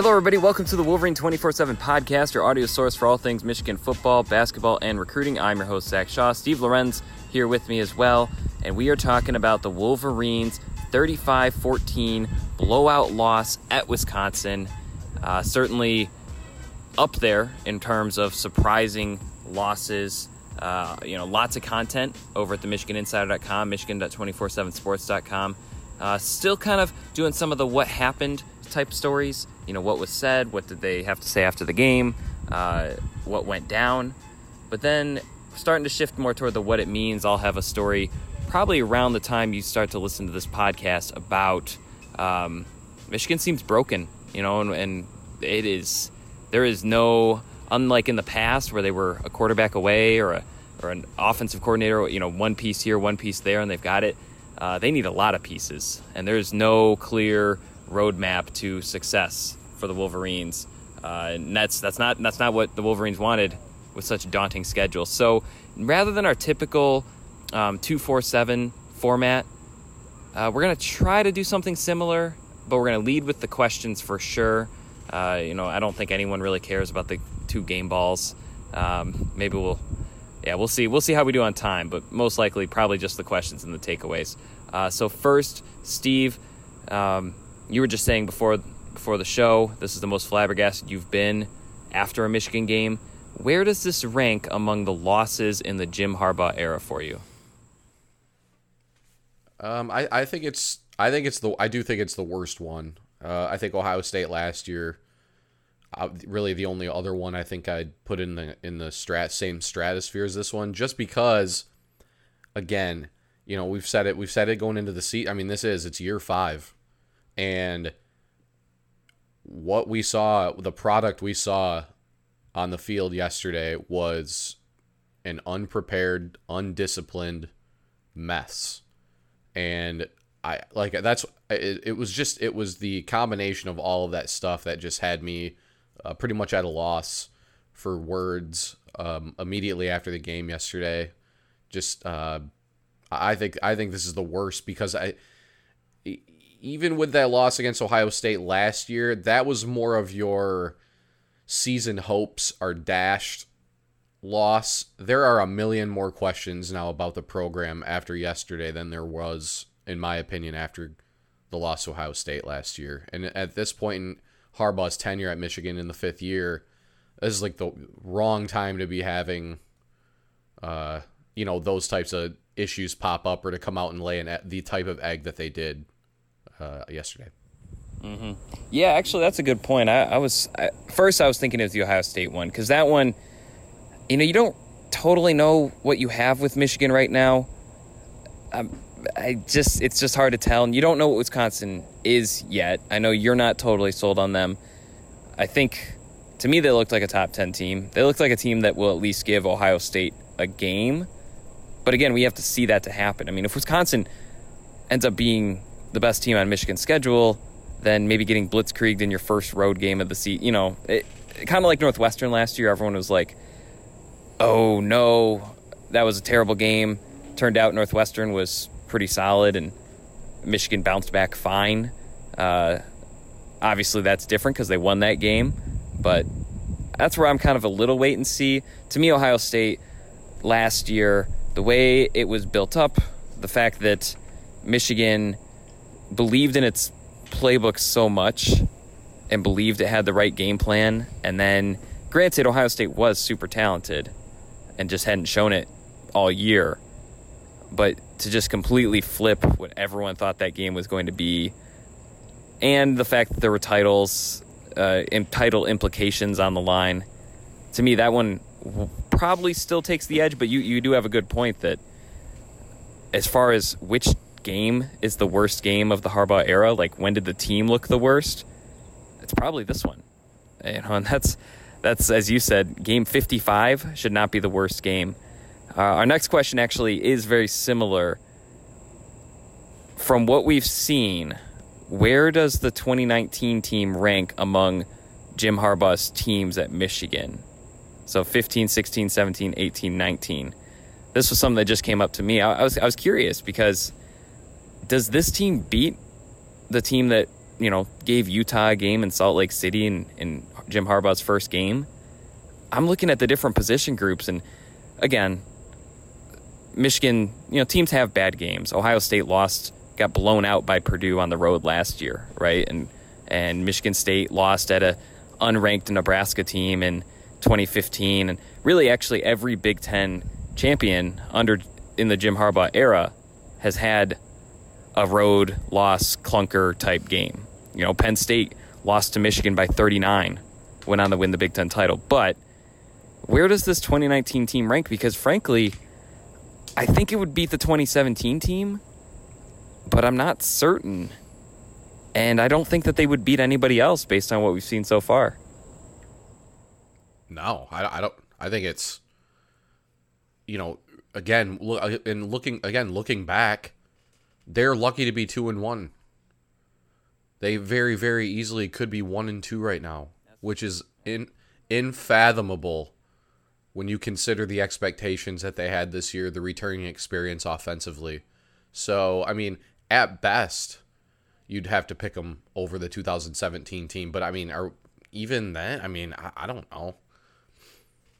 Hello, everybody. Welcome to the Wolverine 24 7 podcast, your audio source for all things Michigan football, basketball, and recruiting. I'm your host, Zach Shaw. Steve Lorenz here with me as well, and we are talking about the Wolverines' 35 14 blowout loss at Wisconsin. Uh, certainly up there in terms of surprising losses. Uh, you know, lots of content over at the MichiganInsider.com, Michigan.247sports.com. Uh, still kind of doing some of the what happened type stories. You know, what was said, what did they have to say after the game, uh, what went down. But then starting to shift more toward the what it means. I'll have a story probably around the time you start to listen to this podcast about um, Michigan seems broken, you know, and, and it is, there is no, unlike in the past where they were a quarterback away or a, or an offensive coordinator, you know, one piece here, one piece there, and they've got it. Uh, they need a lot of pieces, and there's no clear roadmap to success for the Wolverines. Uh, and that's that's not that's not what the Wolverines wanted with such a daunting schedule. So rather than our typical um, two four seven format, uh, we're gonna try to do something similar, but we're gonna lead with the questions for sure. Uh, you know, I don't think anyone really cares about the two game balls. Um, maybe we'll, yeah, we'll see. We'll see how we do on time, but most likely, probably just the questions and the takeaways. Uh, so first, Steve, um, you were just saying before before the show, this is the most flabbergasted you've been after a Michigan game. Where does this rank among the losses in the Jim Harbaugh era for you? Um, I, I think it's I think it's the I do think it's the worst one. Uh, I think Ohio State last year, uh, really the only other one I think I'd put in the in the strat same stratosphere as this one, just because, again, you know we've said it we've said it going into the seat. I mean this is it's year five, and what we saw the product we saw on the field yesterday was an unprepared, undisciplined mess. And I like that's it, it was just it was the combination of all of that stuff that just had me uh, pretty much at a loss for words um, immediately after the game yesterday. Just uh, I think I think this is the worst because I even with that loss against Ohio State last year, that was more of your season hopes are dashed loss. There are a million more questions now about the program after yesterday than there was, in my opinion, after the loss to Ohio State last year. And at this point in Harbaugh's tenure at Michigan in the fifth year, this is like the wrong time to be having, uh, you know, those types of issues pop up or to come out and lay an, the type of egg that they did uh, yesterday. Mm-hmm. Yeah, actually, that's a good point. I, I was I, first I was thinking of the Ohio State one because that one, you know, you don't totally know what you have with Michigan right now. Um, I just it's just hard to tell, and you don't know what Wisconsin is yet. I know you're not totally sold on them. I think to me they looked like a top ten team. They looked like a team that will at least give Ohio State a game. But again, we have to see that to happen. I mean, if Wisconsin ends up being the best team on Michigan's schedule, then maybe getting blitzkrieged in your first road game of the season. You know, it, kind of like Northwestern last year. Everyone was like, "Oh no, that was a terrible game." Turned out Northwestern was pretty solid, and Michigan bounced back fine. Uh, obviously, that's different because they won that game, but that's where I'm kind of a little wait and see. To me, Ohio State last year, the way it was built up, the fact that Michigan believed in its playbook so much and believed it had the right game plan. And then, granted, Ohio State was super talented and just hadn't shown it all year. But to just completely flip what everyone thought that game was going to be, and the fact that there were titles, uh, title implications on the line, to me, that one probably still takes the edge. But you, you do have a good point that as far as which game is the worst game of the Harbaugh era? Like when did the team look the worst? It's probably this one. You know, and that's that's as you said, game 55 should not be the worst game. Uh, our next question actually is very similar. From what we've seen, where does the 2019 team rank among Jim Harbaugh's teams at Michigan? So 15, 16, 17, 18, 19. This was something that just came up to me. I, I was I was curious because does this team beat the team that you know, gave Utah a game in Salt Lake City in, in Jim Harbaugh's first game. I'm looking at the different position groups, and again, Michigan, you know, teams have bad games. Ohio State lost, got blown out by Purdue on the road last year, right? And and Michigan State lost at a unranked Nebraska team in 2015, and really, actually, every Big Ten champion under in the Jim Harbaugh era has had a road loss clunker type game. You know, Penn State lost to Michigan by 39, went on to win the Big Ten title. But where does this 2019 team rank? Because frankly, I think it would beat the 2017 team, but I'm not certain. And I don't think that they would beat anybody else based on what we've seen so far. No, I, I don't. I think it's, you know, again, look, in looking again, looking back, they're lucky to be two and one. They very, very easily could be one and two right now, which is in unfathomable when you consider the expectations that they had this year, the returning experience offensively. So, I mean, at best, you'd have to pick them over the 2017 team. But I mean, are even then? I mean, I, I don't know.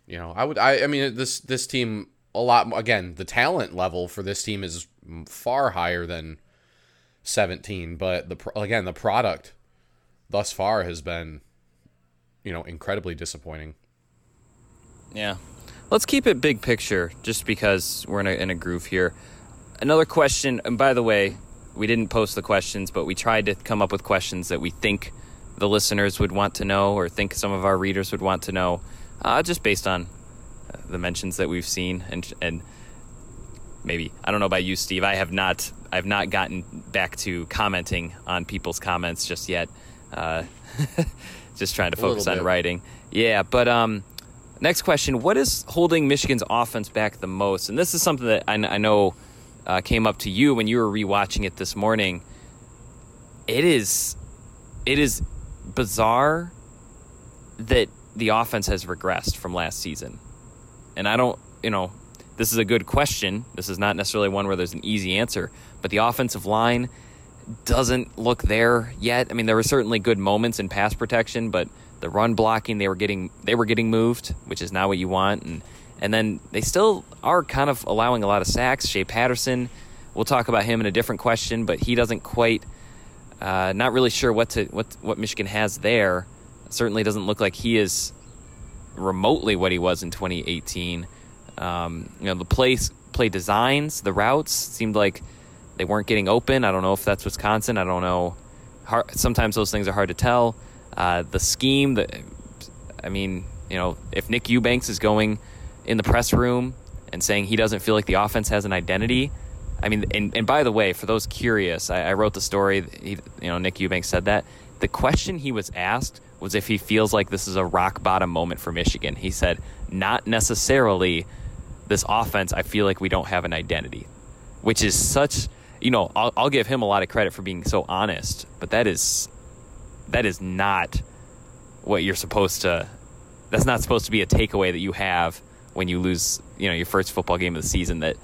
You know, I would. I, I mean, this this team a lot. Again, the talent level for this team is far higher than 17. But the again, the product thus far has been, you know, incredibly disappointing. Yeah. Let's keep it big picture just because we're in a, in a groove here. Another question, and by the way, we didn't post the questions, but we tried to come up with questions that we think the listeners would want to know or think some of our readers would want to know, uh, just based on the mentions that we've seen and and maybe I don't know about you, Steve. I have not I've not gotten back to commenting on people's comments just yet. Uh, just trying to focus on writing. Yeah, but um, Next question What is holding Michigan's offense back the most? And this is something that I, I know uh, came up to you when you were rewatching it this morning. It is, it is bizarre that the offense has regressed from last season. And I don't, you know, this is a good question. This is not necessarily one where there's an easy answer, but the offensive line doesn't look there yet. I mean, there were certainly good moments in pass protection, but the run blocking they were getting they were getting moved, which is not what you want, and and then they still are kind of allowing a lot of sacks. Shea Patterson, we'll talk about him in a different question, but he doesn't quite, uh, not really sure what to what what Michigan has there. Certainly doesn't look like he is remotely what he was in 2018. Um, you know the place play designs, the routes seemed like they weren't getting open. I don't know if that's Wisconsin. I don't know. Hard, sometimes those things are hard to tell. Uh, the scheme, that I mean, you know, if Nick Eubanks is going in the press room and saying he doesn't feel like the offense has an identity, I mean, and, and by the way, for those curious, I, I wrote the story. He, you know, Nick Eubanks said that the question he was asked was if he feels like this is a rock bottom moment for Michigan. He said, not necessarily this offense. I feel like we don't have an identity, which is such. You know, I'll, I'll give him a lot of credit for being so honest, but that is that is not what you're supposed to that's not supposed to be a takeaway that you have when you lose you know your first football game of the season that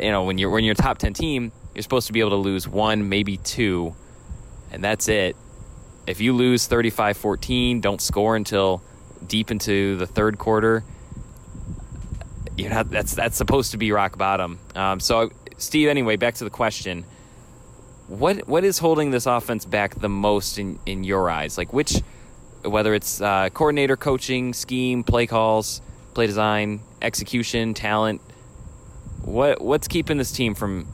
you know when you're when you're a top 10 team you're supposed to be able to lose one maybe two and that's it if you lose 35-14 don't score until deep into the third quarter you're not that's that's supposed to be rock bottom um, so steve anyway back to the question what what is holding this offense back the most in, in your eyes? Like which, whether it's uh, coordinator, coaching, scheme, play calls, play design, execution, talent. What what's keeping this team from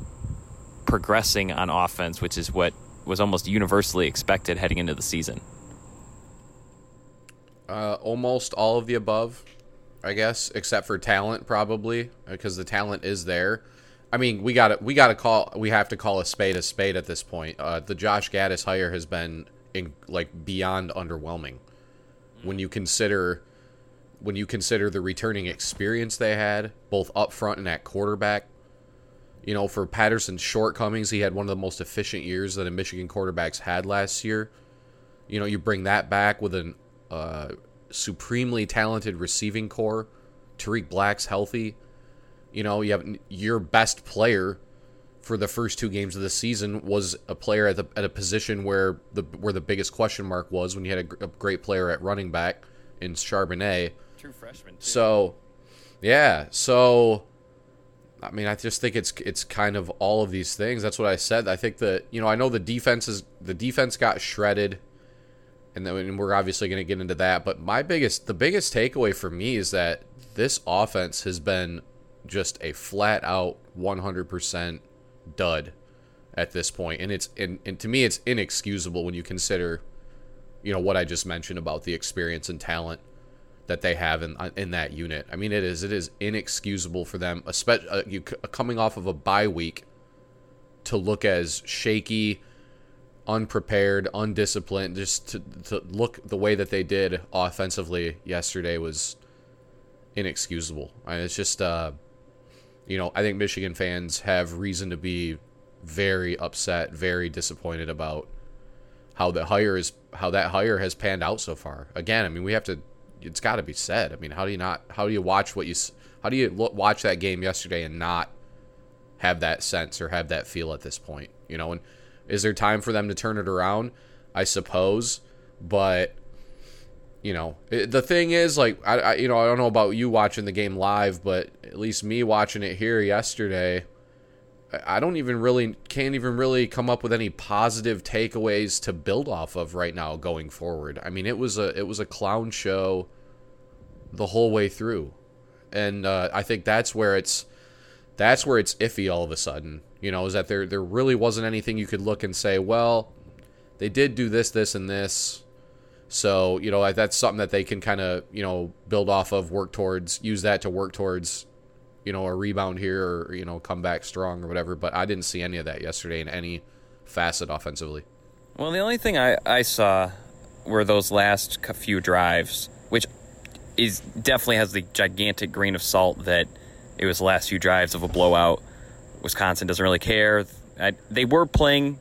progressing on offense, which is what was almost universally expected heading into the season? Uh, almost all of the above, I guess, except for talent, probably because the talent is there. I mean, we got to we got to call we have to call a spade a spade at this point. Uh, the Josh Gattis hire has been in, like beyond underwhelming when you consider when you consider the returning experience they had both up front and at quarterback. You know, for Patterson's shortcomings, he had one of the most efficient years that a Michigan quarterbacks had last year. You know, you bring that back with an uh, supremely talented receiving corps. Tarik Black's healthy you know, you have your best player for the first two games of the season was a player at the at a position where the where the biggest question mark was when you had a, a great player at running back in Charbonnet. True freshman. Too. So, yeah. So, I mean, I just think it's it's kind of all of these things. That's what I said. I think that you know, I know the defense is the defense got shredded, and then and we're obviously going to get into that. But my biggest, the biggest takeaway for me is that this offense has been just a flat out 100% dud at this point, and it's and, and to me, it's inexcusable when you consider, you know, what I just mentioned about the experience and talent that they have in in that unit. I mean, it is it is inexcusable for them, especially uh, you coming off of a bye week, to look as shaky, unprepared, undisciplined. Just to to look the way that they did offensively yesterday was inexcusable. Mean, it's just, uh, you know, I think Michigan fans have reason to be very upset, very disappointed about how the hire is how that hire has panned out so far. Again, I mean, we have to it's got to be said. I mean, how do you not? How do you watch what you? How do you look, watch that game yesterday and not have that sense or have that feel at this point? You know, and is there time for them to turn it around? I suppose, but you know, the thing is, like, I, I, you know, I don't know about you watching the game live, but at least me watching it here yesterday. I don't even really can't even really come up with any positive takeaways to build off of right now going forward. I mean, it was a it was a clown show the whole way through, and uh, I think that's where it's that's where it's iffy all of a sudden. You know, is that there there really wasn't anything you could look and say, well, they did do this, this, and this. So you know that's something that they can kind of you know build off of, work towards, use that to work towards you know, a rebound here or, you know, come back strong or whatever. But I didn't see any of that yesterday in any facet offensively. Well, the only thing I, I saw were those last few drives, which is definitely has the gigantic grain of salt that it was the last few drives of a blowout. Wisconsin doesn't really care. I, they were playing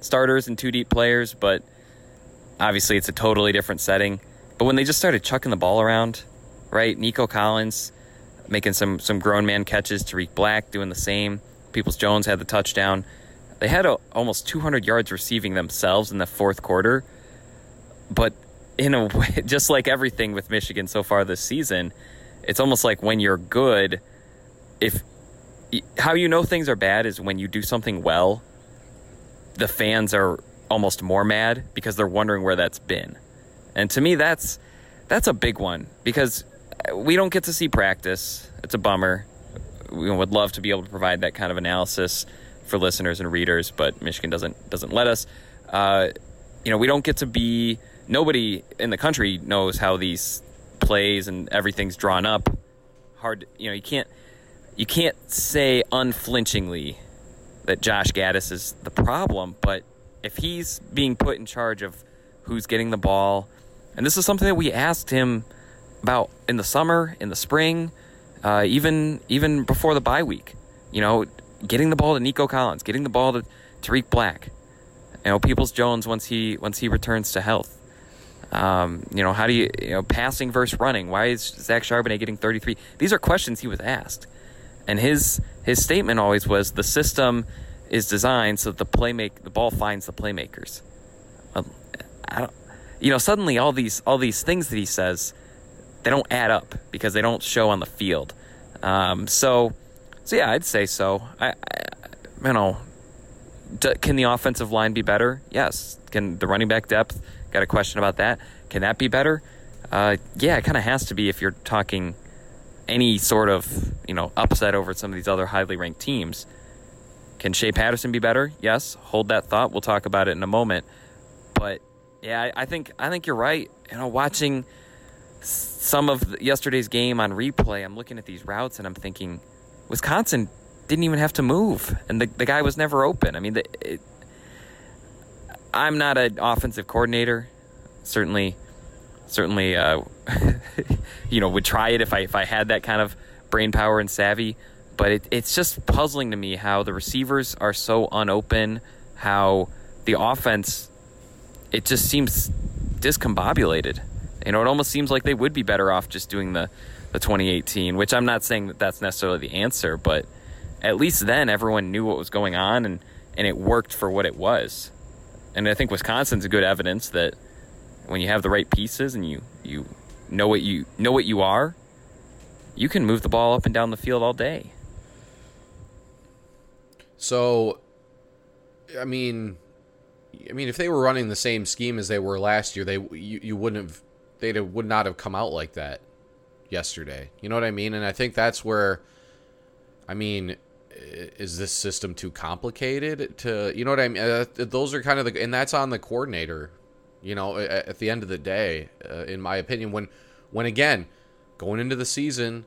starters and two deep players, but obviously it's a totally different setting. But when they just started chucking the ball around, right? Nico Collins making some some grown man catches. Tarik Black doing the same. Peoples Jones had the touchdown. They had a, almost 200 yards receiving themselves in the fourth quarter, but in a way, just like everything with Michigan so far this season, it's almost like when you're good, if how you know things are bad is when you do something well, the fans are almost more mad because they're wondering where that's been. And to me that's that's a big one because we don't get to see practice. It's a bummer. We would love to be able to provide that kind of analysis for listeners and readers, but Michigan doesn't doesn't let us. Uh, you know, we don't get to be. Nobody in the country knows how these plays and everything's drawn up. Hard, you know, you can't you can't say unflinchingly that Josh Gattis is the problem, but if he's being put in charge of who's getting the ball, and this is something that we asked him about in the summer, in the spring, uh, even even before the bye week. You know, getting the ball to Nico Collins, getting the ball to Tarik Black. You know, Peoples Jones once he once he returns to health. Um, you know, how do you you know passing versus running? Why is Zach Charbonnet getting 33? These are questions he was asked, and his his statement always was the system is designed so that the playmake the ball finds the playmakers. Um, I don't, you know, suddenly all these all these things that he says they don't add up because they don't show on the field. Um, so, so yeah, I'd say so. I, I you know, d- can the offensive line be better? Yes. Can the running back depth? Got a question about that. Can that be better? Uh, yeah, it kind of has to be if you're talking any sort of you know upset over some of these other highly ranked teams. Can Shea Patterson be better? Yes. Hold that thought. We'll talk about it in a moment. But yeah, I, think I think you're right. You know, watching some of yesterday's game on replay, I'm looking at these routes and I'm thinking, Wisconsin didn't even have to move, and the the guy was never open. I mean, the, it, I'm not an offensive coordinator. Certainly, certainly, uh, you know, would try it if I if I had that kind of brain power and savvy. But it, it's just puzzling to me how the receivers are so unopen, how the offense it just seems discombobulated. You know, it almost seems like they would be better off just doing the, the 2018, which I'm not saying that that's necessarily the answer, but at least then everyone knew what was going on and, and it worked for what it was. And I think Wisconsin's good evidence that when you have the right pieces and you, you know what you know what you are, you can move the ball up and down the field all day. So, I mean, I mean, if they were running the same scheme as they were last year, they you, you wouldn't have they would not have come out like that yesterday. You know what I mean? And I think that's where, I mean, is this system too complicated to you know what I mean? Uh, those are kind of the and that's on the coordinator. You know, at, at the end of the day, uh, in my opinion, when when again going into the season,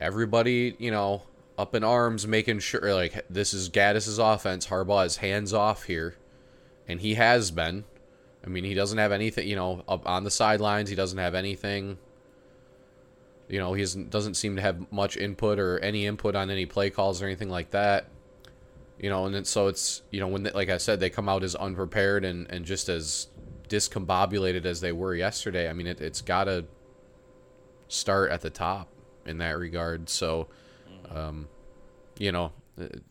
everybody you know up in arms, making sure like this is Gattis's offense. Harbaugh is hands off here, and he has been. I mean, he doesn't have anything. You know, up on the sidelines, he doesn't have anything. You know, he doesn't seem to have much input or any input on any play calls or anything like that. You know, and then, so it's you know when they, like I said, they come out as unprepared and and just as discombobulated as they were yesterday. I mean, it, it's got to start at the top in that regard. So um, you know,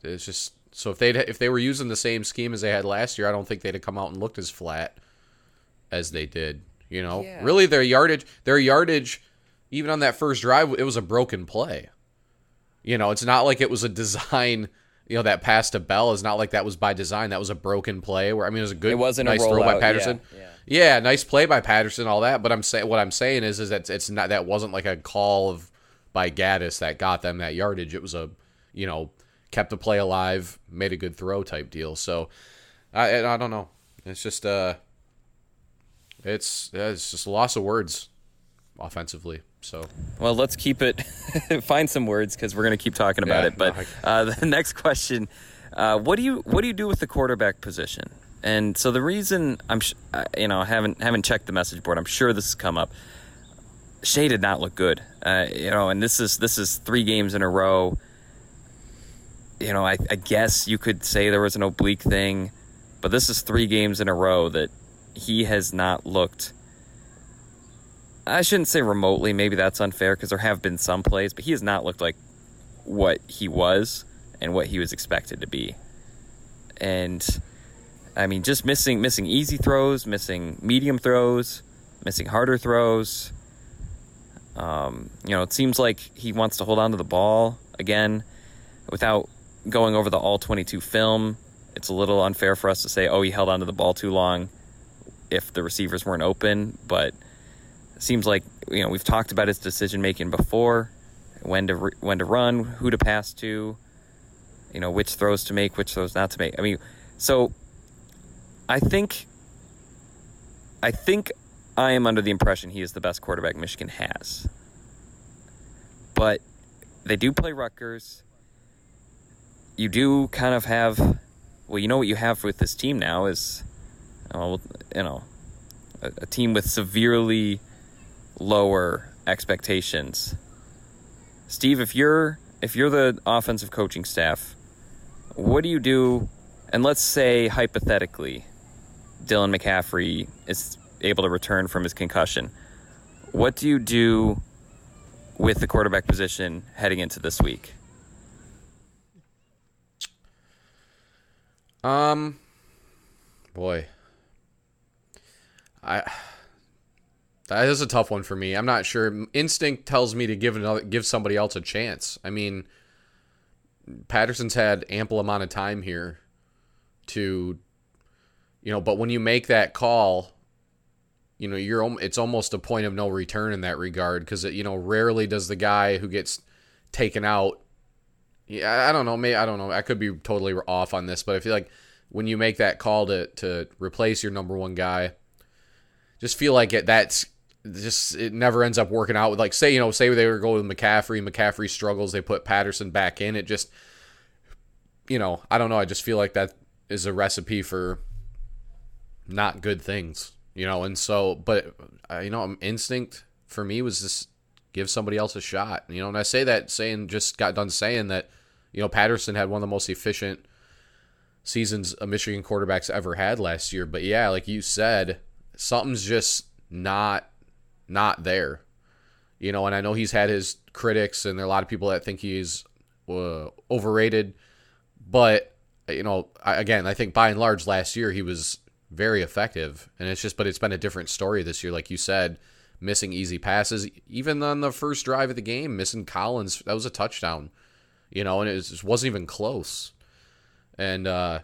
it's just so if they if they were using the same scheme as they had last year, I don't think they'd have come out and looked as flat as they did. You know, yeah. really their yardage, their yardage, even on that first drive, it was a broken play. You know, it's not like it was a design. You know, that pass to Bell is not like that was by design. That was a broken play. Where I mean, it was a good, it wasn't nice throw by Patterson. Yeah, yeah. yeah, nice play by Patterson, all that. But I'm saying what I'm saying is, is that it's not that wasn't like a call of by Gattis that got them that yardage. It was a, you know, kept the play alive, made a good throw type deal. So I I don't know. It's just uh it's it's just a loss of words offensively. So well, let's keep it. find some words because we're going to keep talking about yeah, it. But no, uh, the next question: uh, What do you what do you do with the quarterback position? And so the reason I'm, sh- you know, I haven't haven't checked the message board. I'm sure this has come up. Shea did not look good. Uh, you know, and this is this is three games in a row. You know, I, I guess you could say there was an oblique thing, but this is three games in a row that he has not looked. I shouldn't say remotely. Maybe that's unfair because there have been some plays, but he has not looked like what he was and what he was expected to be. And I mean, just missing missing easy throws, missing medium throws, missing harder throws. Um, you know, it seems like he wants to hold on to the ball again without going over the all 22 film. It's a little unfair for us to say, oh, he held on to the ball too long if the receivers weren't open, but seems like, you know, we've talked about his decision making before when to re- when to run, who to pass to, you know, which throws to make, which throws not to make. I mean, so I think I think I am under the impression he is the best quarterback Michigan has. But they do play Rutgers. You do kind of have, well, you know what you have with this team now is, well, you know, a, a team with severely lower expectations. Steve, if you're if you're the offensive coaching staff, what do you do? And let's say hypothetically, Dylan McCaffrey is able to return from his concussion. What do you do with the quarterback position heading into this week? Um, boy, I that is a tough one for me. I'm not sure. Instinct tells me to give another, give somebody else a chance. I mean, Patterson's had ample amount of time here to, you know, but when you make that call you know you're it's almost a point of no return in that regard because you know rarely does the guy who gets taken out yeah i don't know maybe i don't know i could be totally off on this but i feel like when you make that call to to replace your number one guy just feel like it that's just it never ends up working out with like say you know say they were going with mccaffrey mccaffrey struggles they put patterson back in it just you know i don't know i just feel like that is a recipe for not good things you know, and so, but uh, you know, instinct for me was just give somebody else a shot. You know, and I say that saying just got done saying that, you know, Patterson had one of the most efficient seasons a Michigan quarterbacks ever had last year. But yeah, like you said, something's just not not there. You know, and I know he's had his critics and there are a lot of people that think he's uh, overrated, but you know, I, again, I think by and large last year he was very effective, and it's just, but it's been a different story this year, like you said, missing easy passes, even on the first drive of the game, missing Collins, that was a touchdown, you know, and it, was, it wasn't even close, and uh,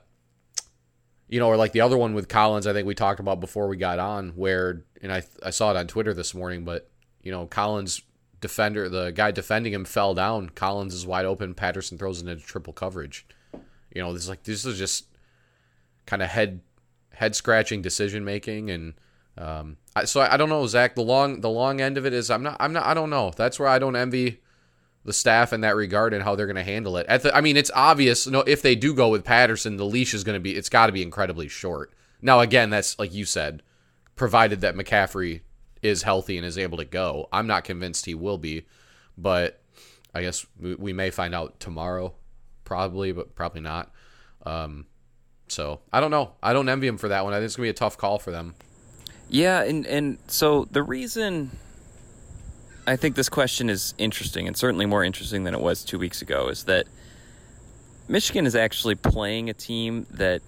you know, or like the other one with Collins, I think we talked about before we got on, where, and I I saw it on Twitter this morning, but you know, Collins defender, the guy defending him fell down. Collins is wide open. Patterson throws into triple coverage. You know, this is like this is just kind of head head scratching decision making, and um, I, so I, I don't know, Zach. The long the long end of it is I'm not I'm not I don't know. That's where I don't envy the staff in that regard and how they're going to handle it. The, I mean, it's obvious. You know, if they do go with Patterson, the leash is going to be it's got to be incredibly short. Now, again, that's like you said, provided that McCaffrey is healthy and is able to go. I'm not convinced he will be, but I guess we, we may find out tomorrow, probably, but probably not. Um, so I don't know. I don't envy him for that one. I think it's gonna be a tough call for them. Yeah, and and so the reason I think this question is interesting and certainly more interesting than it was two weeks ago is that Michigan is actually playing a team that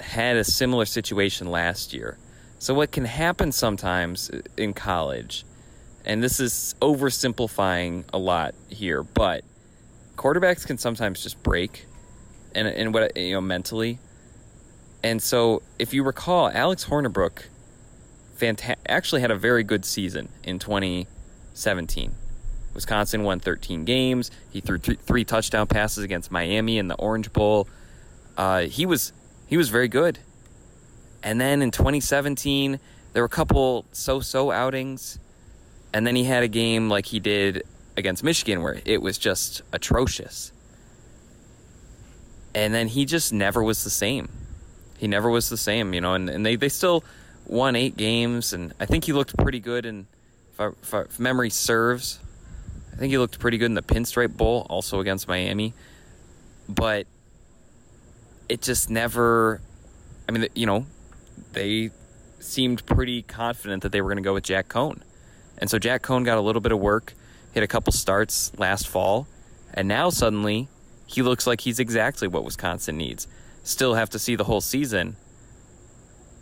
had a similar situation last year. So, what can happen sometimes in college, and this is oversimplifying a lot here, but quarterbacks can sometimes just break, and, and what you know mentally. And so, if you recall, Alex Hornibrook fanta- actually had a very good season in 2017. Wisconsin won 13 games. He threw th- three touchdown passes against Miami in the Orange Bowl. Uh, he was he was very good. And then in 2017, there were a couple so-so outings, and then he had a game like he did against Michigan where it was just atrocious. And then he just never was the same. He never was the same, you know, and, and they, they still won eight games, and I think he looked pretty good. And if, if, memory serves, I think he looked pretty good in the Pinstripe Bowl, also against Miami. But it just never. I mean, you know, they seemed pretty confident that they were going to go with Jack Coan, and so Jack Coan got a little bit of work, hit a couple starts last fall, and now suddenly he looks like he's exactly what Wisconsin needs. Still have to see the whole season,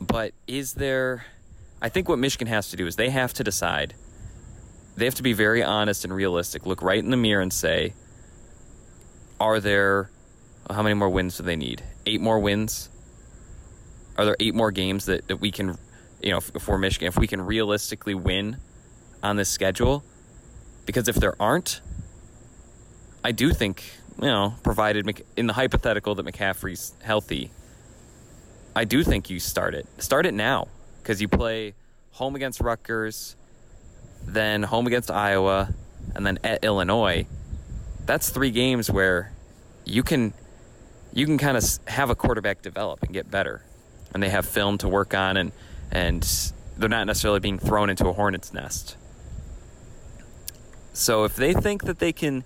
but is there? I think what Michigan has to do is they have to decide. They have to be very honest and realistic. Look right in the mirror and say, are there oh, how many more wins do they need? Eight more wins? Are there eight more games that, that we can, you know, for Michigan, if we can realistically win on this schedule? Because if there aren't, I do think, you know, provided in the hypothetical that McCaffrey's healthy, I do think you start it. Start it now because you play home against Rutgers, then home against Iowa, and then at Illinois. That's three games where you can you can kind of have a quarterback develop and get better, and they have film to work on, and and they're not necessarily being thrown into a hornet's nest. So if they think that they can,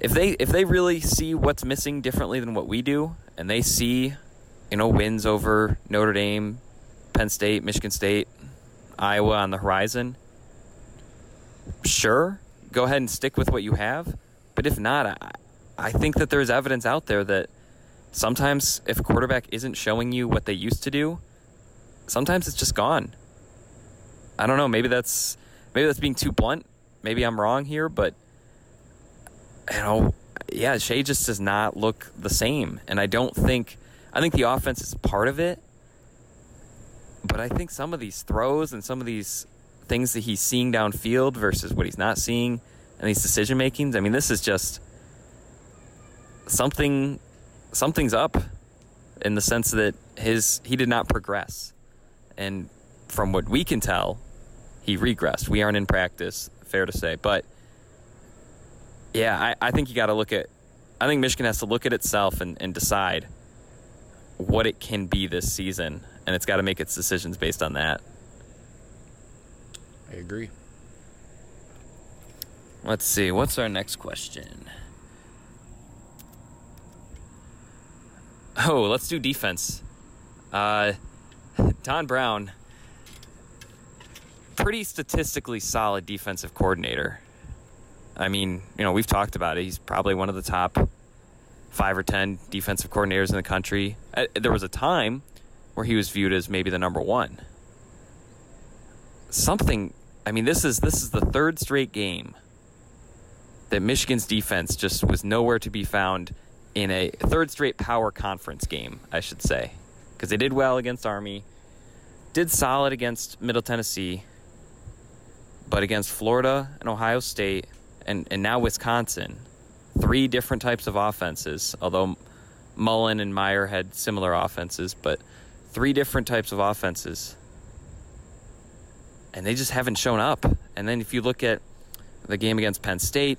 if they if they really see what's missing differently than what we do, and they see, you know, wins over Notre Dame, Penn State, Michigan State, Iowa on the horizon, sure, go ahead and stick with what you have. But if not, I, I think that there's evidence out there that sometimes if a quarterback isn't showing you what they used to do, sometimes it's just gone. I don't know. Maybe that's maybe that's being too blunt. Maybe I'm wrong here, but you know, yeah, Shea just does not look the same, and I don't think I think the offense is part of it, but I think some of these throws and some of these things that he's seeing downfield versus what he's not seeing, and these decision makings. I mean, this is just something something's up in the sense that his he did not progress. And from what we can tell, he regressed. We aren't in practice, fair to say. But yeah, I, I think you got to look at, I think Michigan has to look at itself and, and decide what it can be this season. And it's got to make its decisions based on that. I agree. Let's see. What's our next question? Oh, let's do defense. Uh, Don Brown, pretty statistically solid defensive coordinator. I mean, you know, we've talked about it. He's probably one of the top five or ten defensive coordinators in the country. Uh, there was a time where he was viewed as maybe the number one. Something. I mean, this is this is the third straight game that Michigan's defense just was nowhere to be found in a third straight power conference game, I should say, because they did well against Army, did solid against Middle Tennessee, but against Florida and Ohio State and, and now Wisconsin, three different types of offenses, although Mullen and Meyer had similar offenses, but three different types of offenses. And they just haven't shown up. And then if you look at the game against Penn State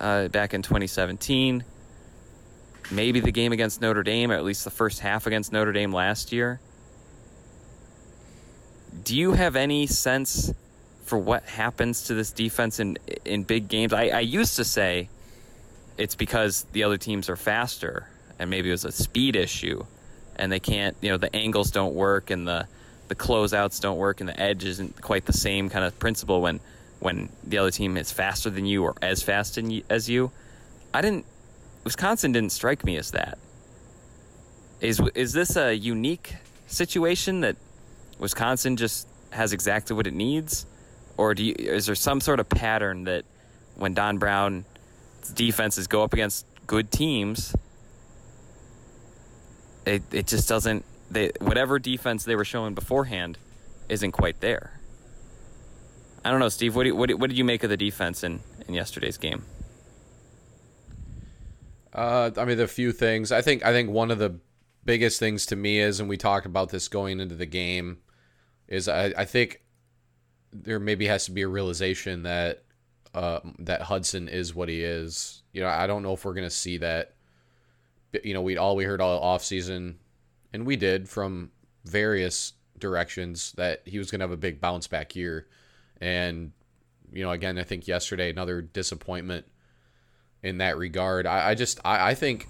uh, back in 2017, maybe the game against Notre Dame, or at least the first half against Notre Dame last year. Do you have any sense for what happens to this defense in in big games? I, I used to say it's because the other teams are faster, and maybe it was a speed issue, and they can't, you know, the angles don't work, and the the closeouts don't work, and the edge isn't quite the same kind of principle when when the other team is faster than you or as fast as you. I didn't Wisconsin didn't strike me as that. Is is this a unique situation that Wisconsin just has exactly what it needs, or do you, is there some sort of pattern that when Don Brown's defenses go up against good teams, it it just doesn't. They whatever defense they were showing beforehand isn't quite there. I don't know, Steve. What, do what, what did you make of the defense in, in yesterday's game? Uh, I mean, the few things. I think I think one of the biggest things to me is, and we talked about this going into the game, is I, I think there maybe has to be a realization that uh, that Hudson is what he is. You know, I don't know if we're gonna see that. You know, we all we heard all off season, and we did from various directions that he was gonna have a big bounce back year, and you know, again, I think yesterday another disappointment in that regard. I, I just I, I, think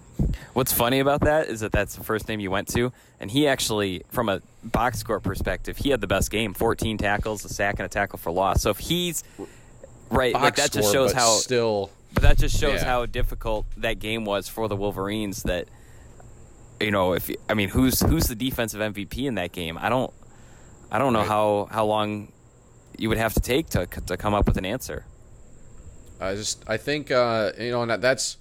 what's funny about that is that that's the first name you went to, and he actually, from a box score perspective, he had the best game: 14 tackles, a sack, and a tackle for loss. So if he's right, box like that just shows how still. But that just shows yeah. how difficult that game was for the Wolverines. That you know, if I mean, who's who's the defensive MVP in that game? I don't, I don't know right. how how long you would have to take to to come up with an answer. I just I think uh, you know and that's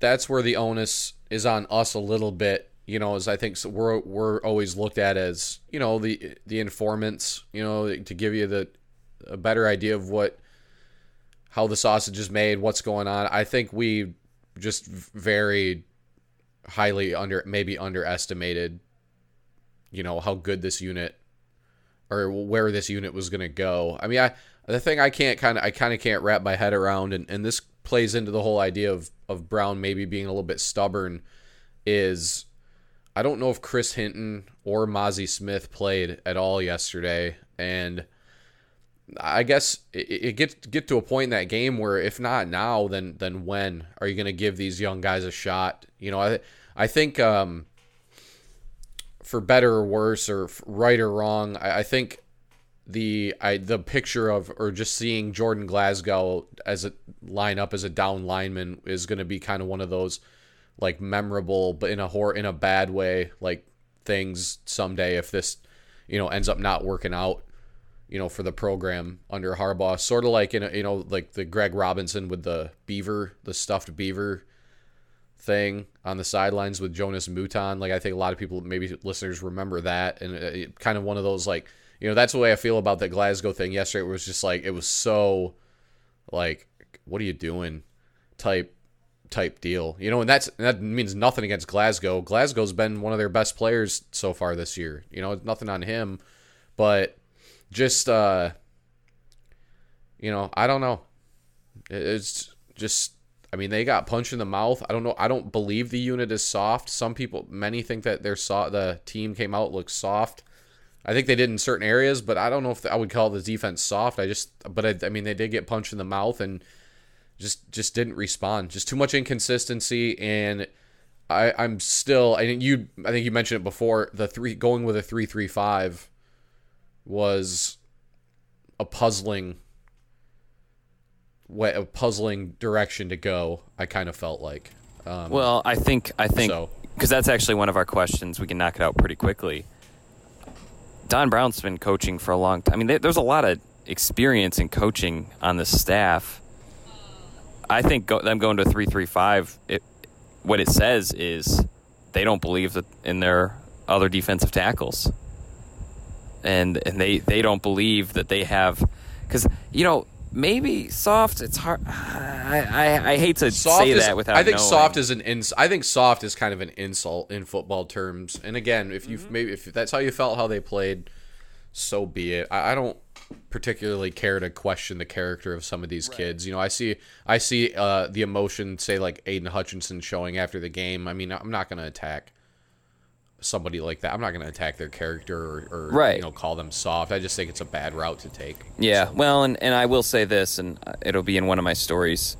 that's where the onus is on us a little bit. You know, as I think so we're we're always looked at as you know the the informants. You know, to give you the a better idea of what how the sausage is made, what's going on. I think we just very highly under maybe underestimated. You know how good this unit or where this unit was going to go. I mean, I the thing I can't kind of I kind of can't wrap my head around, and, and this plays into the whole idea of of Brown maybe being a little bit stubborn. Is I don't know if Chris Hinton or Mazi Smith played at all yesterday, and I guess it, gets get to a point in that game where if not now, then then when are you going to give these young guys a shot? You know, I I think um, for better or worse, or right or wrong, I, I think the I the picture of or just seeing Jordan Glasgow as a line up as a down lineman is going to be kind of one of those like memorable but in a hor in a bad way like things someday if this you know ends up not working out you know for the program under Harbaugh sort of like in a, you know like the Greg Robinson with the beaver the stuffed beaver thing on the sidelines with Jonas Mouton like I think a lot of people maybe listeners remember that and it, uh, kind of one of those like you know that's the way I feel about the Glasgow thing yesterday. It was just like it was so like what are you doing type type deal. You know, and that's and that means nothing against Glasgow. Glasgow's been one of their best players so far this year. You know, nothing on him, but just uh you know, I don't know. It's just I mean, they got punched in the mouth. I don't know. I don't believe the unit is soft. Some people, many think that their saw the team came out looks soft. I think they did in certain areas, but I don't know if I would call the defense soft. I just, but I, I, mean, they did get punched in the mouth and just just didn't respond. Just too much inconsistency, and I I'm still. I think you. I think you mentioned it before. The three going with a three three five was a puzzling way, a puzzling direction to go. I kind of felt like. Um, Well, I think I think So- because that's actually one of our questions. We can knock it out pretty quickly. Don Brown's been coaching for a long time. I mean, there, there's a lot of experience in coaching on the staff. I think go, them going to three three five. It what it says is they don't believe that in their other defensive tackles, and and they they don't believe that they have because you know maybe soft. It's hard. I I, I hate to soft say is, that without. I think knowing. soft is an ins. I think soft is kind of an insult in football terms. And again, if you Mm-hmm. maybe if that's how you felt how they played, so be it. I, I don't particularly care to question the character of some of these kids. You know, I see I see uh, the emotion, say like Aidan Hutchinson showing after the game. I mean, I'm not going to attack somebody like that. I'm not going to attack their character or, or Right. you know call them soft. I just think it's a bad route to take. Yeah, well, and, and I will say this, and uh, it'll be in one of my stories.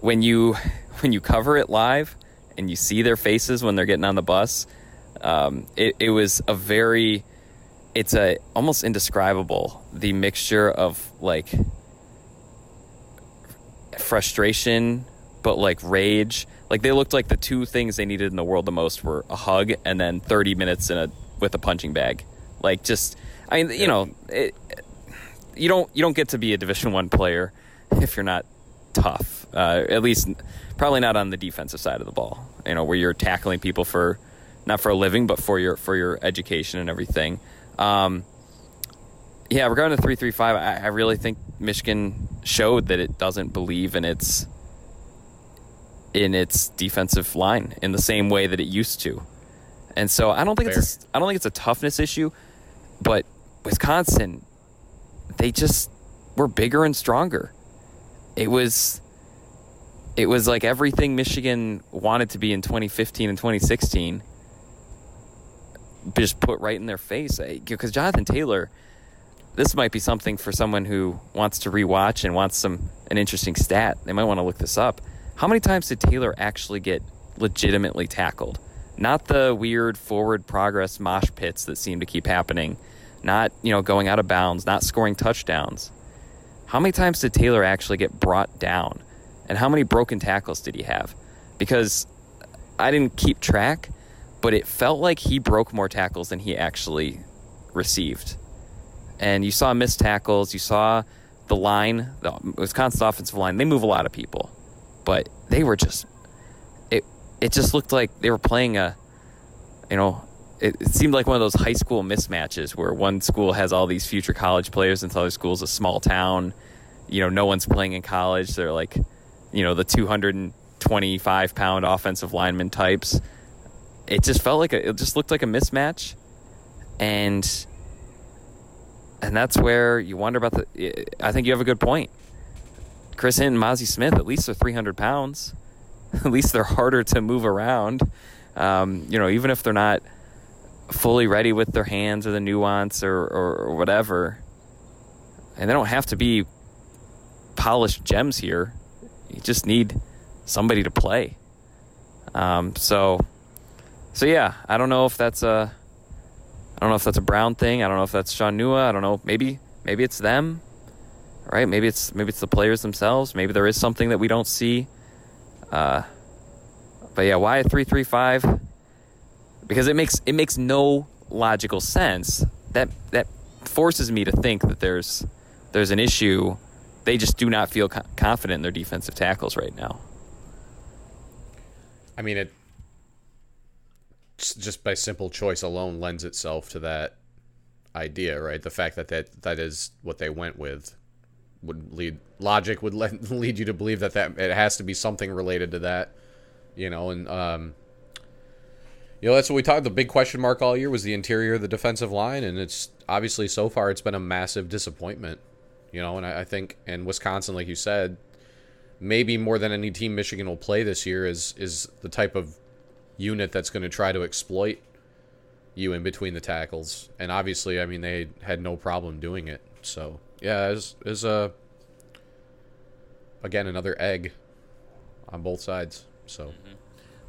When you when you cover it live and you see their faces when they're getting on the bus, um, it, it was a very, it's a almost indescribable the mixture of like frustration, but like rage. Like they looked like the two things they needed in the world the most were a hug and then 30 minutes in a with a punching bag. Like just, I mean, you know, it, you don't you don't get to be a Division One player if you're not tough. Uh, at least, probably not on the defensive side of the ball. You know, where you're tackling people for not for a living, but for your for your education and everything. Um, yeah, regarding the three three five, I really think Michigan showed that it doesn't believe in its in its defensive line in the same way that it used to. And so I don't think it's a, I don't think it's a toughness issue, but Wisconsin they just were bigger and stronger. It was it was like everything Michigan wanted to be in 2015 and 2016 just put right in their face because Jonathan Taylor this might be something for someone who wants to rewatch and wants some an interesting stat. They might want to look this up. How many times did Taylor actually get legitimately tackled? Not the weird forward progress mosh pits that seem to keep happening. Not, you know, going out of bounds, not scoring touchdowns. How many times did Taylor actually get brought down? And how many broken tackles did he have? Because I didn't keep track, but it felt like he broke more tackles than he actually received and you saw missed tackles. You saw the line, the Wisconsin offensive line. They move a lot of people, but they were just it. It just looked like they were playing a, you know, it, it seemed like one of those high school mismatches where one school has all these future college players and the other school's a small town. You know, no one's playing in college. They're like, you know, the two hundred and twenty-five pound offensive lineman types. It just felt like a, it just looked like a mismatch, and and that's where you wonder about the. I think you have a good point. Chris Hinton, Mazi Smith, at least they're 300 pounds. At least they're harder to move around. Um, you know, even if they're not fully ready with their hands or the nuance or, or, or whatever, and they don't have to be polished gems here. You just need somebody to play. Um, so, so yeah, I don't know if that's a. I don't know if that's a Brown thing. I don't know if that's Shaun Nua. I don't know. Maybe maybe it's them. Right? Maybe it's maybe it's the players themselves. Maybe there is something that we don't see. Uh, but yeah, why a three three five? Because it makes it makes no logical sense. That that forces me to think that there's there's an issue. They just do not feel co- confident in their defensive tackles right now. I mean, it just by simple choice alone lends itself to that idea, right? The fact that that, that is what they went with would lead logic would lead, lead you to believe that that it has to be something related to that, you know, and um, you know that's what we talked. The big question mark all year was the interior of the defensive line, and it's obviously so far it's been a massive disappointment, you know. And I, I think in Wisconsin, like you said, maybe more than any team Michigan will play this year is is the type of unit that's going to try to exploit you in between the tackles. And obviously, I mean, they had no problem doing it. So yeah, it's is a again another egg on both sides. So mm-hmm.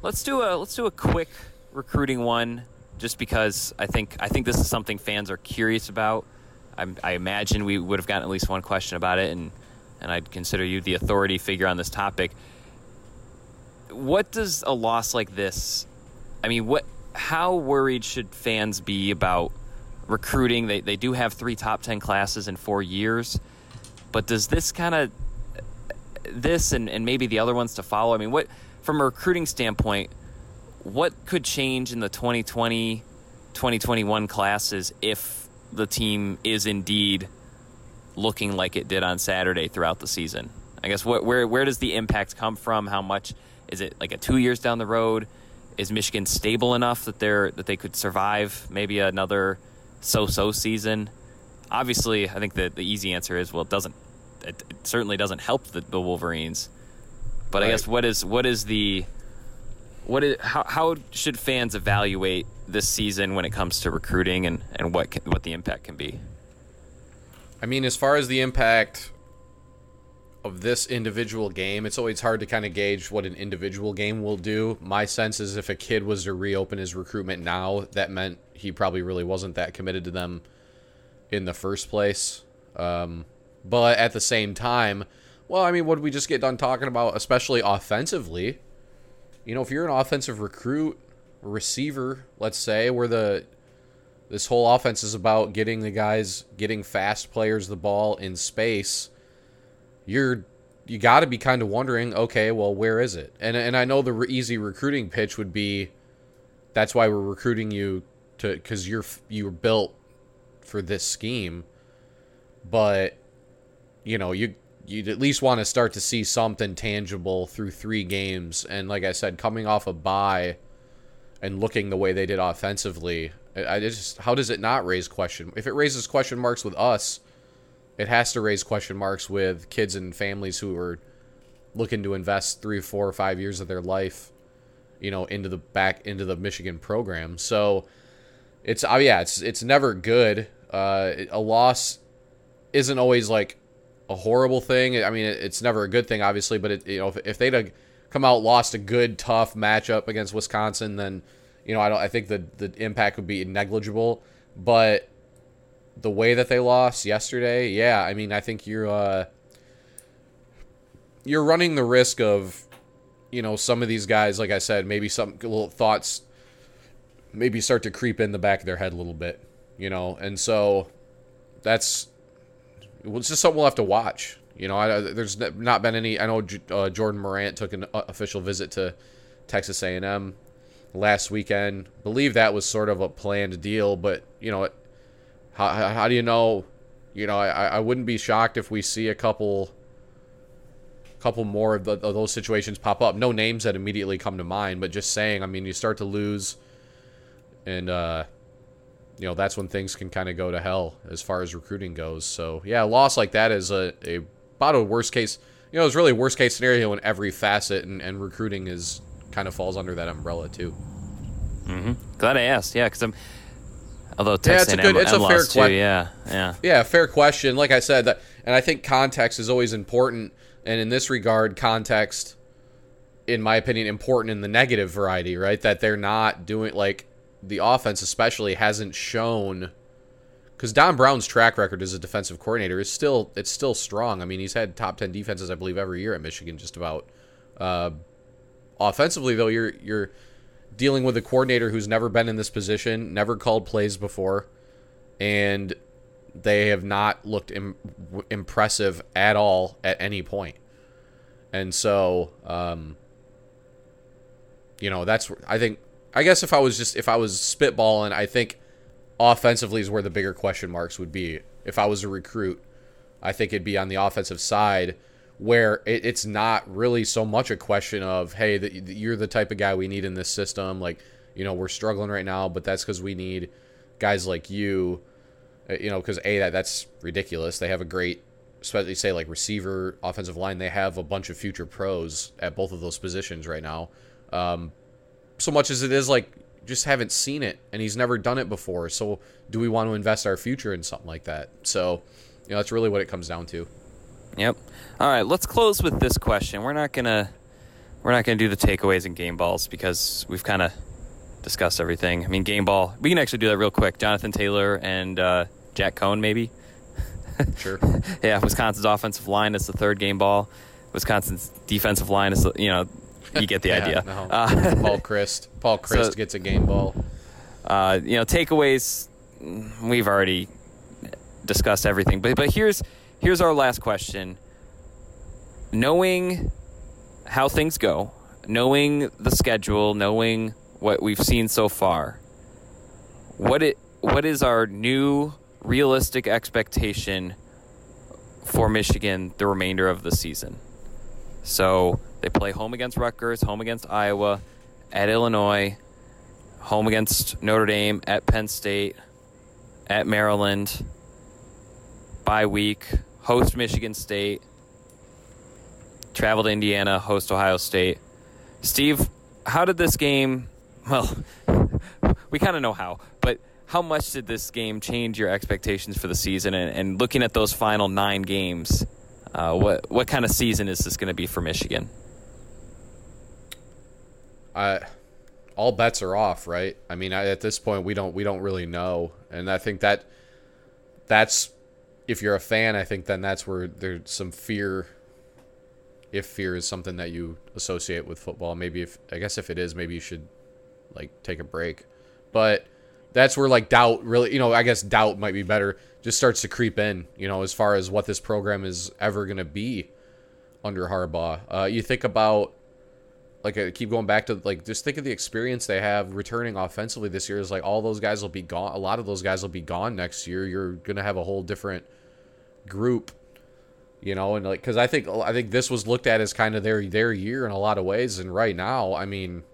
Let's do a let's do a quick recruiting one, just because I think I think this is something fans are curious about. I, I imagine we would have gotten at least one question about it, and and I'd consider you the authority figure on this topic. What does a loss like this? I mean, what? How worried should fans be about recruiting? They they do have three top ten classes in four years, but does this kind of this and, and maybe the other ones to follow? I mean, what from a recruiting standpoint, what could change in the 2020 2021 classes if the team is indeed looking like it did on Saturday throughout the season? I guess what, where where does the impact come from? How much is it like a two years down the road? Is Michigan stable enough that they're that they could survive maybe another so-so season? Obviously, I think the the easy answer is well, it doesn't. It, it certainly doesn't help the, the Wolverines. But right. I guess what is what is the what is how how should fans evaluate this season when it comes to recruiting and and what can, what the impact can be? I mean, as far as the impact of this individual game, it's always hard to kind of gauge what an individual game will do. My sense is if a kid was to reopen his recruitment now, that meant he probably really wasn't that committed to them in the first place. Um, but at the same time, well, I mean, what did we just get done talking about, especially offensively? You know, if you're an offensive recruit, receiver, let's say, where the this whole offense is about getting the guys, getting fast players the ball in space, you're you got to be kind of wondering, okay, well, where is it? And and I know the re- easy recruiting pitch would be, that's why we're recruiting you to because you're you're built for this scheme, but you know you you'd at least want to start to see something tangible through three games. And like I said, coming off a bye and looking the way they did offensively, I just how does it not raise question? If it raises question marks with us, it has to raise question marks with kids and families who are looking to invest three, four, or five years of their life, you know, into the back into the Michigan program. So it's oh yeah, it's it's never good. Uh, a loss isn't always like a horrible thing. I mean, it's never a good thing, obviously. But it, you know, if, if they'd come out lost a good tough matchup against Wisconsin, then you know I don't. I think the the impact would be negligible. But the way that they lost yesterday, yeah, I mean, I think you're uh, you're running the risk of you know some of these guys, like I said, maybe some little thoughts maybe start to creep in the back of their head a little bit, you know, and so that's it's just something we'll have to watch. You know, I, there's not been any. I know uh, Jordan Morant took an uh, official visit to Texas A&M last weekend. Believe that was sort of a planned deal, but you know, how, how do you know? You know, I, I wouldn't be shocked if we see a couple couple more of, the, of, those situations pop up. No names that immediately come to mind, but just saying. I mean, you start to lose, and uh, you know that's when things can kind of go to hell as far as recruiting goes. So yeah, a loss like that is a, a about a worst case. You know, it's really a worst case scenario in every facet, and, and recruiting is kind of falls under that umbrella too. Mm-hmm. Glad I asked. Yeah, because I'm. Although Texas yeah, it's a good, it's a fair question. Yeah, yeah, yeah. Fair question. Like I said, that, and I think context is always important. And in this regard, context, in my opinion, important in the negative variety. Right, that they're not doing like the offense especially hasn't shown because Don Brown's track record as a defensive coordinator is still it's still strong. I mean, he's had top ten defenses, I believe, every year at Michigan, just about. Uh, offensively, though, you're you're dealing with a coordinator who's never been in this position, never called plays before, and they have not looked Im- impressive at all at any point. And so, um, you know, that's I think I guess if I was just if I was spitballing, I think offensively is where the bigger question marks would be. If I was a recruit, I think it'd be on the offensive side where it, it's not really so much a question of hey, the, you're the type of guy we need in this system. Like you know we're struggling right now, but that's because we need guys like you. Uh, you know, because a that that's ridiculous. They have a great especially say like receiver, offensive line, they have a bunch of future pros at both of those positions right now. Um, so much as it is like just haven't seen it and he's never done it before. So do we want to invest our future in something like that? So, you know, that's really what it comes down to. Yep. All right, let's close with this question. We're not gonna we're not gonna do the takeaways and game balls because we've kind of discussed everything. I mean, game ball. We can actually do that real quick. Jonathan Taylor and uh, Jack Coan, maybe. Sure. yeah, Wisconsin's offensive line is the third game ball. Wisconsin's defensive line is, the, you know, you get the Yeah, idea. no. Uh, Paul Chryst. Paul Chryst So- gets a game ball. uh, you know, takeaways. We've already discussed everything, but but here's here's our last question. Knowing how things go, knowing the schedule, knowing what we've seen so far, what it what is our new realistic expectation for Michigan the remainder of the season? So they play home against Rutgers, home against Iowa, at Illinois, home against Notre Dame, at Penn State, at Maryland, bye week, host Michigan State, travel to Indiana, host Ohio State. Steve, how did this game? Well, we kind of know how, but how much did this game change your expectations for the season? And, and looking at those final nine games, uh, what what kind of season is this going to be for Michigan? I, all bets are off, right? I mean, I, at this point, we don't we don't really know, and I think that that's if you're a fan, I think then that's where there's some fear. If fear is something that you associate with football, maybe if I guess if it is, maybe you should like take a break. But that's where like doubt really, you know, I guess doubt might be better. Just starts to creep in, you know, as far as what this program is ever going to be under Harbaugh. Uh, you think about like I keep going back to like just think of the experience they have returning offensively this year is like all those guys will be gone a lot of those guys will be gone next year. You're going to have a whole different group you know and like cuz I think I think this was looked at as kind of their their year in a lot of ways and right now I mean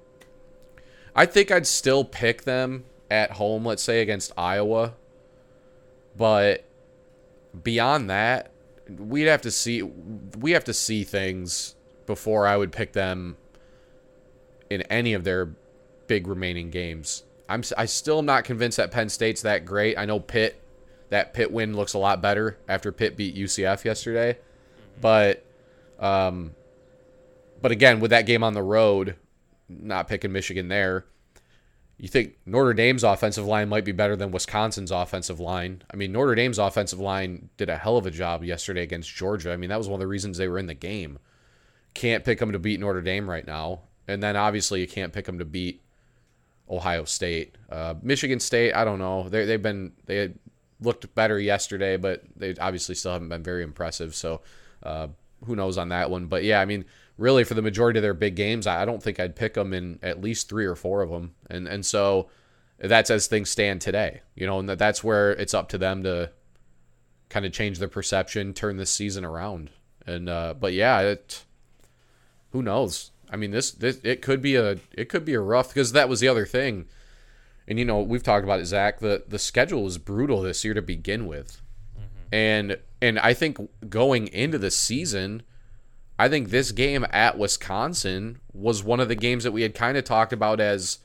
I think I'd still pick them at home let's say against Iowa. But beyond that we'd have to see we have to see things before I would pick them in any of their big remaining games. I'm I still am not convinced that Penn State's that great. I know Pitt that Pitt win looks a lot better after Pitt beat UCF yesterday, but um, but again with that game on the road, not picking Michigan there. You think Notre Dame's offensive line might be better than Wisconsin's offensive line? I mean, Notre Dame's offensive line did a hell of a job yesterday against Georgia. I mean, that was one of the reasons they were in the game. Can't pick them to beat Notre Dame right now. And then obviously you can't pick them to beat Ohio State. Uh, Michigan State, I don't know. They, they've been, they looked better yesterday, but they obviously still haven't been very impressive. So uh, who knows on that one. But yeah, I mean, really for the majority of their big games, I I don't think I'd pick them in at least three or four of them. And, and so that's as things stand today, you know, and that, that's where it's up to them to kind of change their perception, turn this season around. And, uh, but yeah, it, who knows? I mean, this, this it could be a it could be a rough because that was the other thing, and you know we've talked about it, Zach. The the schedule was brutal this year to begin with, mm-hmm. and and I think going into the season, I think this game at Wisconsin was one of the games that we had kind of talked about as,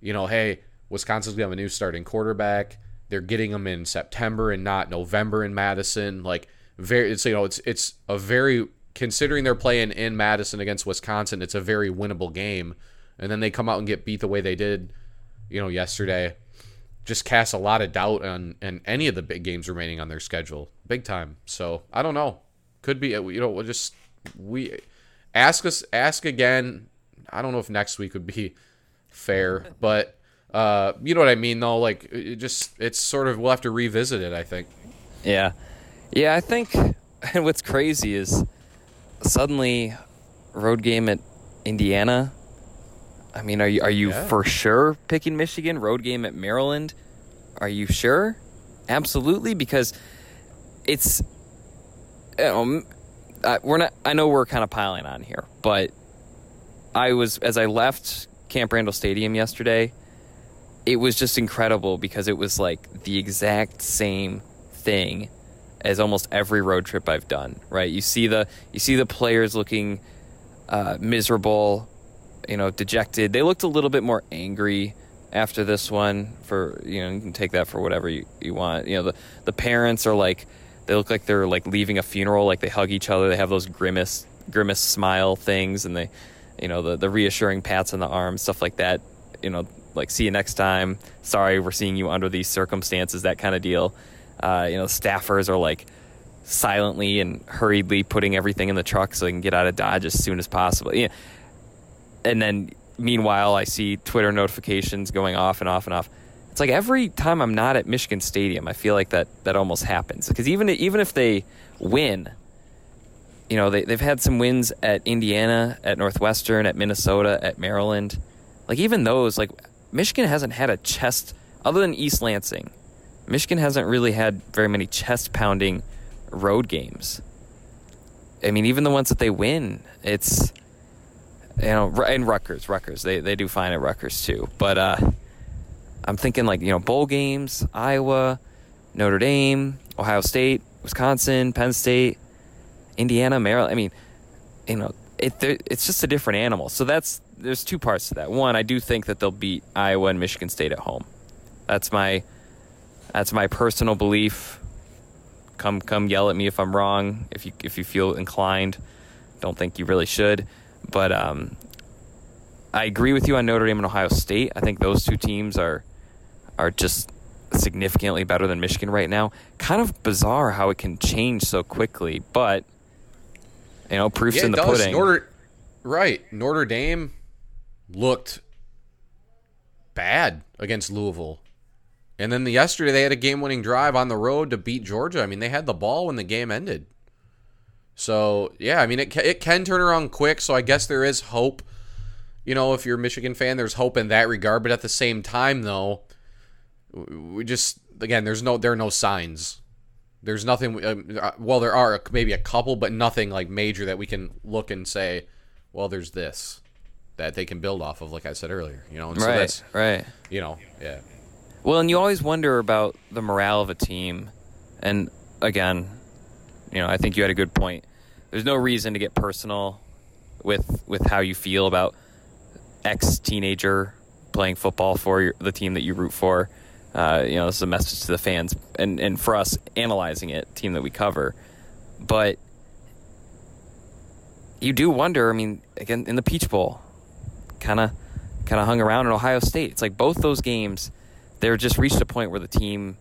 you know, hey, Wisconsin's gonna have a new starting quarterback. They're getting them in September and not November in Madison. Like very, it's you know, it's it's a very considering they're playing in Madison against Wisconsin, it's a very winnable game. And then they come out and get beat the way they did, you know, yesterday. Just casts a lot of doubt on on any of the big games remaining on their schedule, big time. So I don't know. Could be you know we'll just we ask us ask again. I don't know if next week would be fair, but uh, you know what I mean though. Like it just it's sort of we'll have to revisit it. I think. Yeah. Yeah, I think and what's crazy is suddenly road game at Indiana. I mean, are you are you Yeah. for sure picking Michigan? Road game at Maryland? Are you sure? Absolutely, because it's. Uh, we're not. I know we're kind of piling on here, but I was as I left Camp Randall Stadium yesterday. It was just incredible because it was like the exact same thing as almost every road trip I've done. Right? You see the you see the players looking uh, miserable, you know, dejected. They looked a little bit more angry after this one. For you know, you can take that for whatever you, you want. You know, the the parents are like they look like they're like leaving a funeral. Like they hug each other. They have those grimace grimace smile things, and they, you know, the the reassuring pats on the arm, stuff like that. You know, like see you next time. Sorry, we're seeing you under these circumstances. That kind of deal. Uh, you know, staffers are like silently and hurriedly putting everything in the truck so they can get out of Dodge as soon as possible. Yeah. And then meanwhile, I see Twitter notifications going off and off and off. It's like every time I'm not at Michigan Stadium, I feel like that that almost happens because even even if they win, you know they they've had some wins at Indiana, at Northwestern, at Minnesota, at Maryland. Like even those, like Michigan hasn't had a chest other than East Lansing. Michigan hasn't really had very many chest pounding road games. I mean, even the ones that they win, it's you know, and Rutgers, Rutgers, they they do fine at Rutgers too. But uh, I'm thinking like you know bowl games, Iowa, Notre Dame, Ohio State, Wisconsin, Penn State, Indiana, Maryland. I mean, you know, it it's just a different animal. So that's there's two parts to that. One, I do think that they'll beat Iowa and Michigan State at home. That's my that's my personal belief. Come come yell at me if I'm wrong. If you if you feel inclined, don't think you really should. But um, I agree with you on Notre Dame and Ohio State. I think those two teams are are just significantly better than Michigan right now. Kind of bizarre how it can change so quickly, but you know, proofs yeah, in the does. pudding. Notre, right, Notre Dame looked bad against Louisville. And then the, yesterday they had a game-winning drive on the road to beat Georgia. I mean, they had the ball when the game ended. So yeah, I mean it it can turn around quick. So I guess there is hope. You know, if you're a Michigan fan, there's hope in that regard. But at the same time, though, we just again there's no there are no signs. There's nothing. Uh, well, there are maybe a couple, but nothing like major that we can look and say, well, there's this that they can build off of. Like I said earlier, you know. And right. So right. You know. Yeah. Well, and you always wonder about the morale of a team, and again, you know, I think you had a good point. There's no reason to get personal with with how you feel about ex teenager playing football for your, the team that you root for. Uh, you know, this is a message to the fans and, and for us analyzing it, team that we cover. But you do wonder. I mean, again, in the Peach Bowl, kind of kind of hung around in Ohio State. It's like both those games, they just reached a point where the team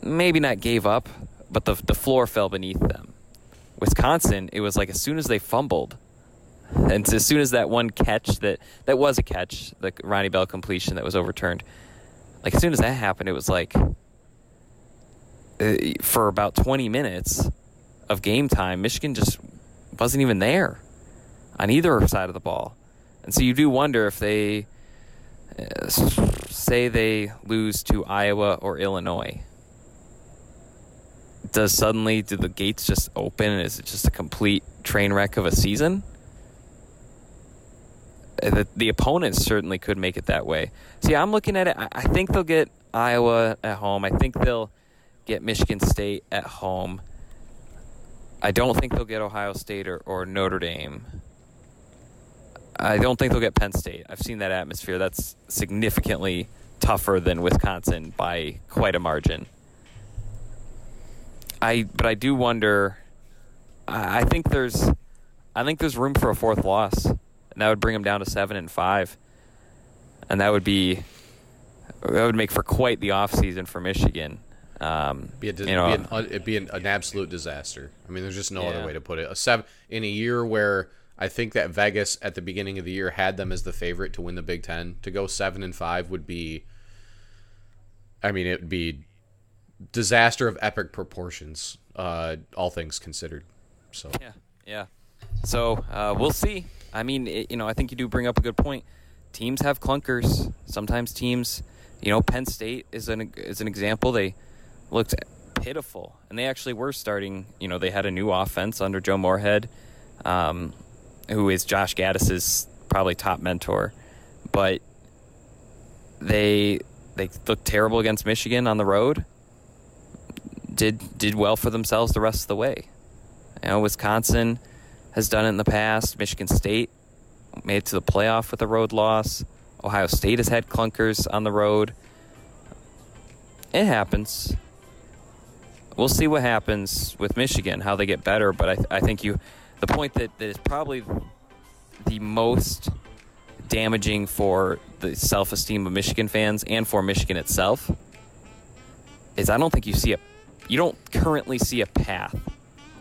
maybe not gave up, but the the floor fell beneath them. Wisconsin, it was like as soon as they fumbled, and as soon as that one catch that that was a catch, the Ronnie Bell completion that was overturned, like as soon as that happened, it was like uh, for about 20 minutes of game time, Michigan just wasn't even there on either side of the ball. And so you do wonder if they say they lose to Iowa or Illinois does suddenly do the gates just open is it just a complete train wreck of a season? Uh, the, the opponents certainly could make it that way. See, I'm looking at it. I, I think they'll get Iowa at home. I think they'll get Michigan State at home. I don't think they'll get Ohio State or, or Notre Dame. I don't think they'll get Penn State. I've seen that atmosphere. That's significantly tougher than Wisconsin by quite a margin. I but I do wonder. I think there's, I think there's room for a fourth loss, and that would bring them down to seven and five, and that would be, that would make for quite the off season for Michigan. Um, be a, you know, be an, it'd be an, an, absolute disaster. I mean, there's just no yeah. other way to put it. A seven in a year where I think that Vegas at the beginning of the year had them as the favorite to win the Big Ten. To go seven and five would be. I mean, it would be disaster of epic proportions, uh, all things considered. So yeah, yeah. So uh, we'll see. I mean, it, you know, I think you do bring up a good point. Teams have clunkers. Sometimes teams, you know, Penn State is an is an example. They looked pitiful, and they actually were starting. You know, they had a new offense under Joe Moorhead, um, who is Josh Gattis's probably top mentor, but they they looked terrible against Michigan on the road did did well for themselves the rest of the way. You know, Wisconsin has done it in the past. Michigan State made it to the playoff with a road loss. Ohio State has had clunkers on the road. It happens. We'll see what happens with Michigan, how they get better. But I, I think you, the point that, that is probably the most damaging for the self esteem of Michigan fans and for Michigan itself is I don't think you see a you don't currently see a path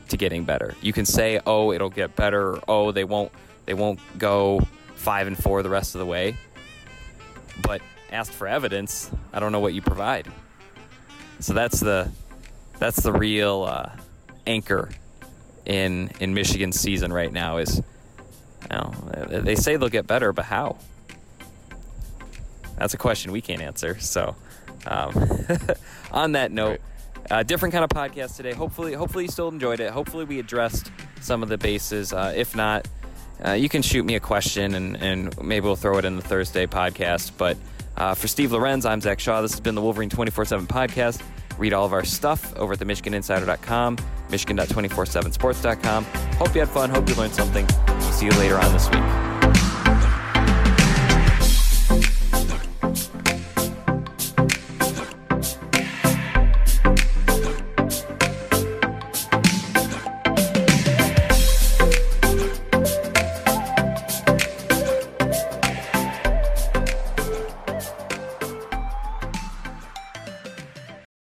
to getting better. You can say, "Oh, it'll get better," or, "Oh, they won't they won't go 5 and 4 the rest of the way." But asked for evidence, I don't know what you provide. So that's the that's the real uh, anchor in in Michigan's season right now is you know, they say they'll get better, but how? That's a question we can't answer. So, um, on that note, Right. uh, different kind of podcast today. Hopefully, hopefully you still enjoyed it. Hopefully, we addressed some of the bases. Uh, if not, uh, you can shoot me a question and, and maybe we'll throw it in the Thursday podcast. But uh, for Steve Lorenz, I'm Zach Shaw. This has been the Wolverine 24 7 podcast. Read all of our stuff over at the MichiganInsider.com, Michigan.247sports.com. Hope you had fun. Hope you learned something. We'll see you later on this week.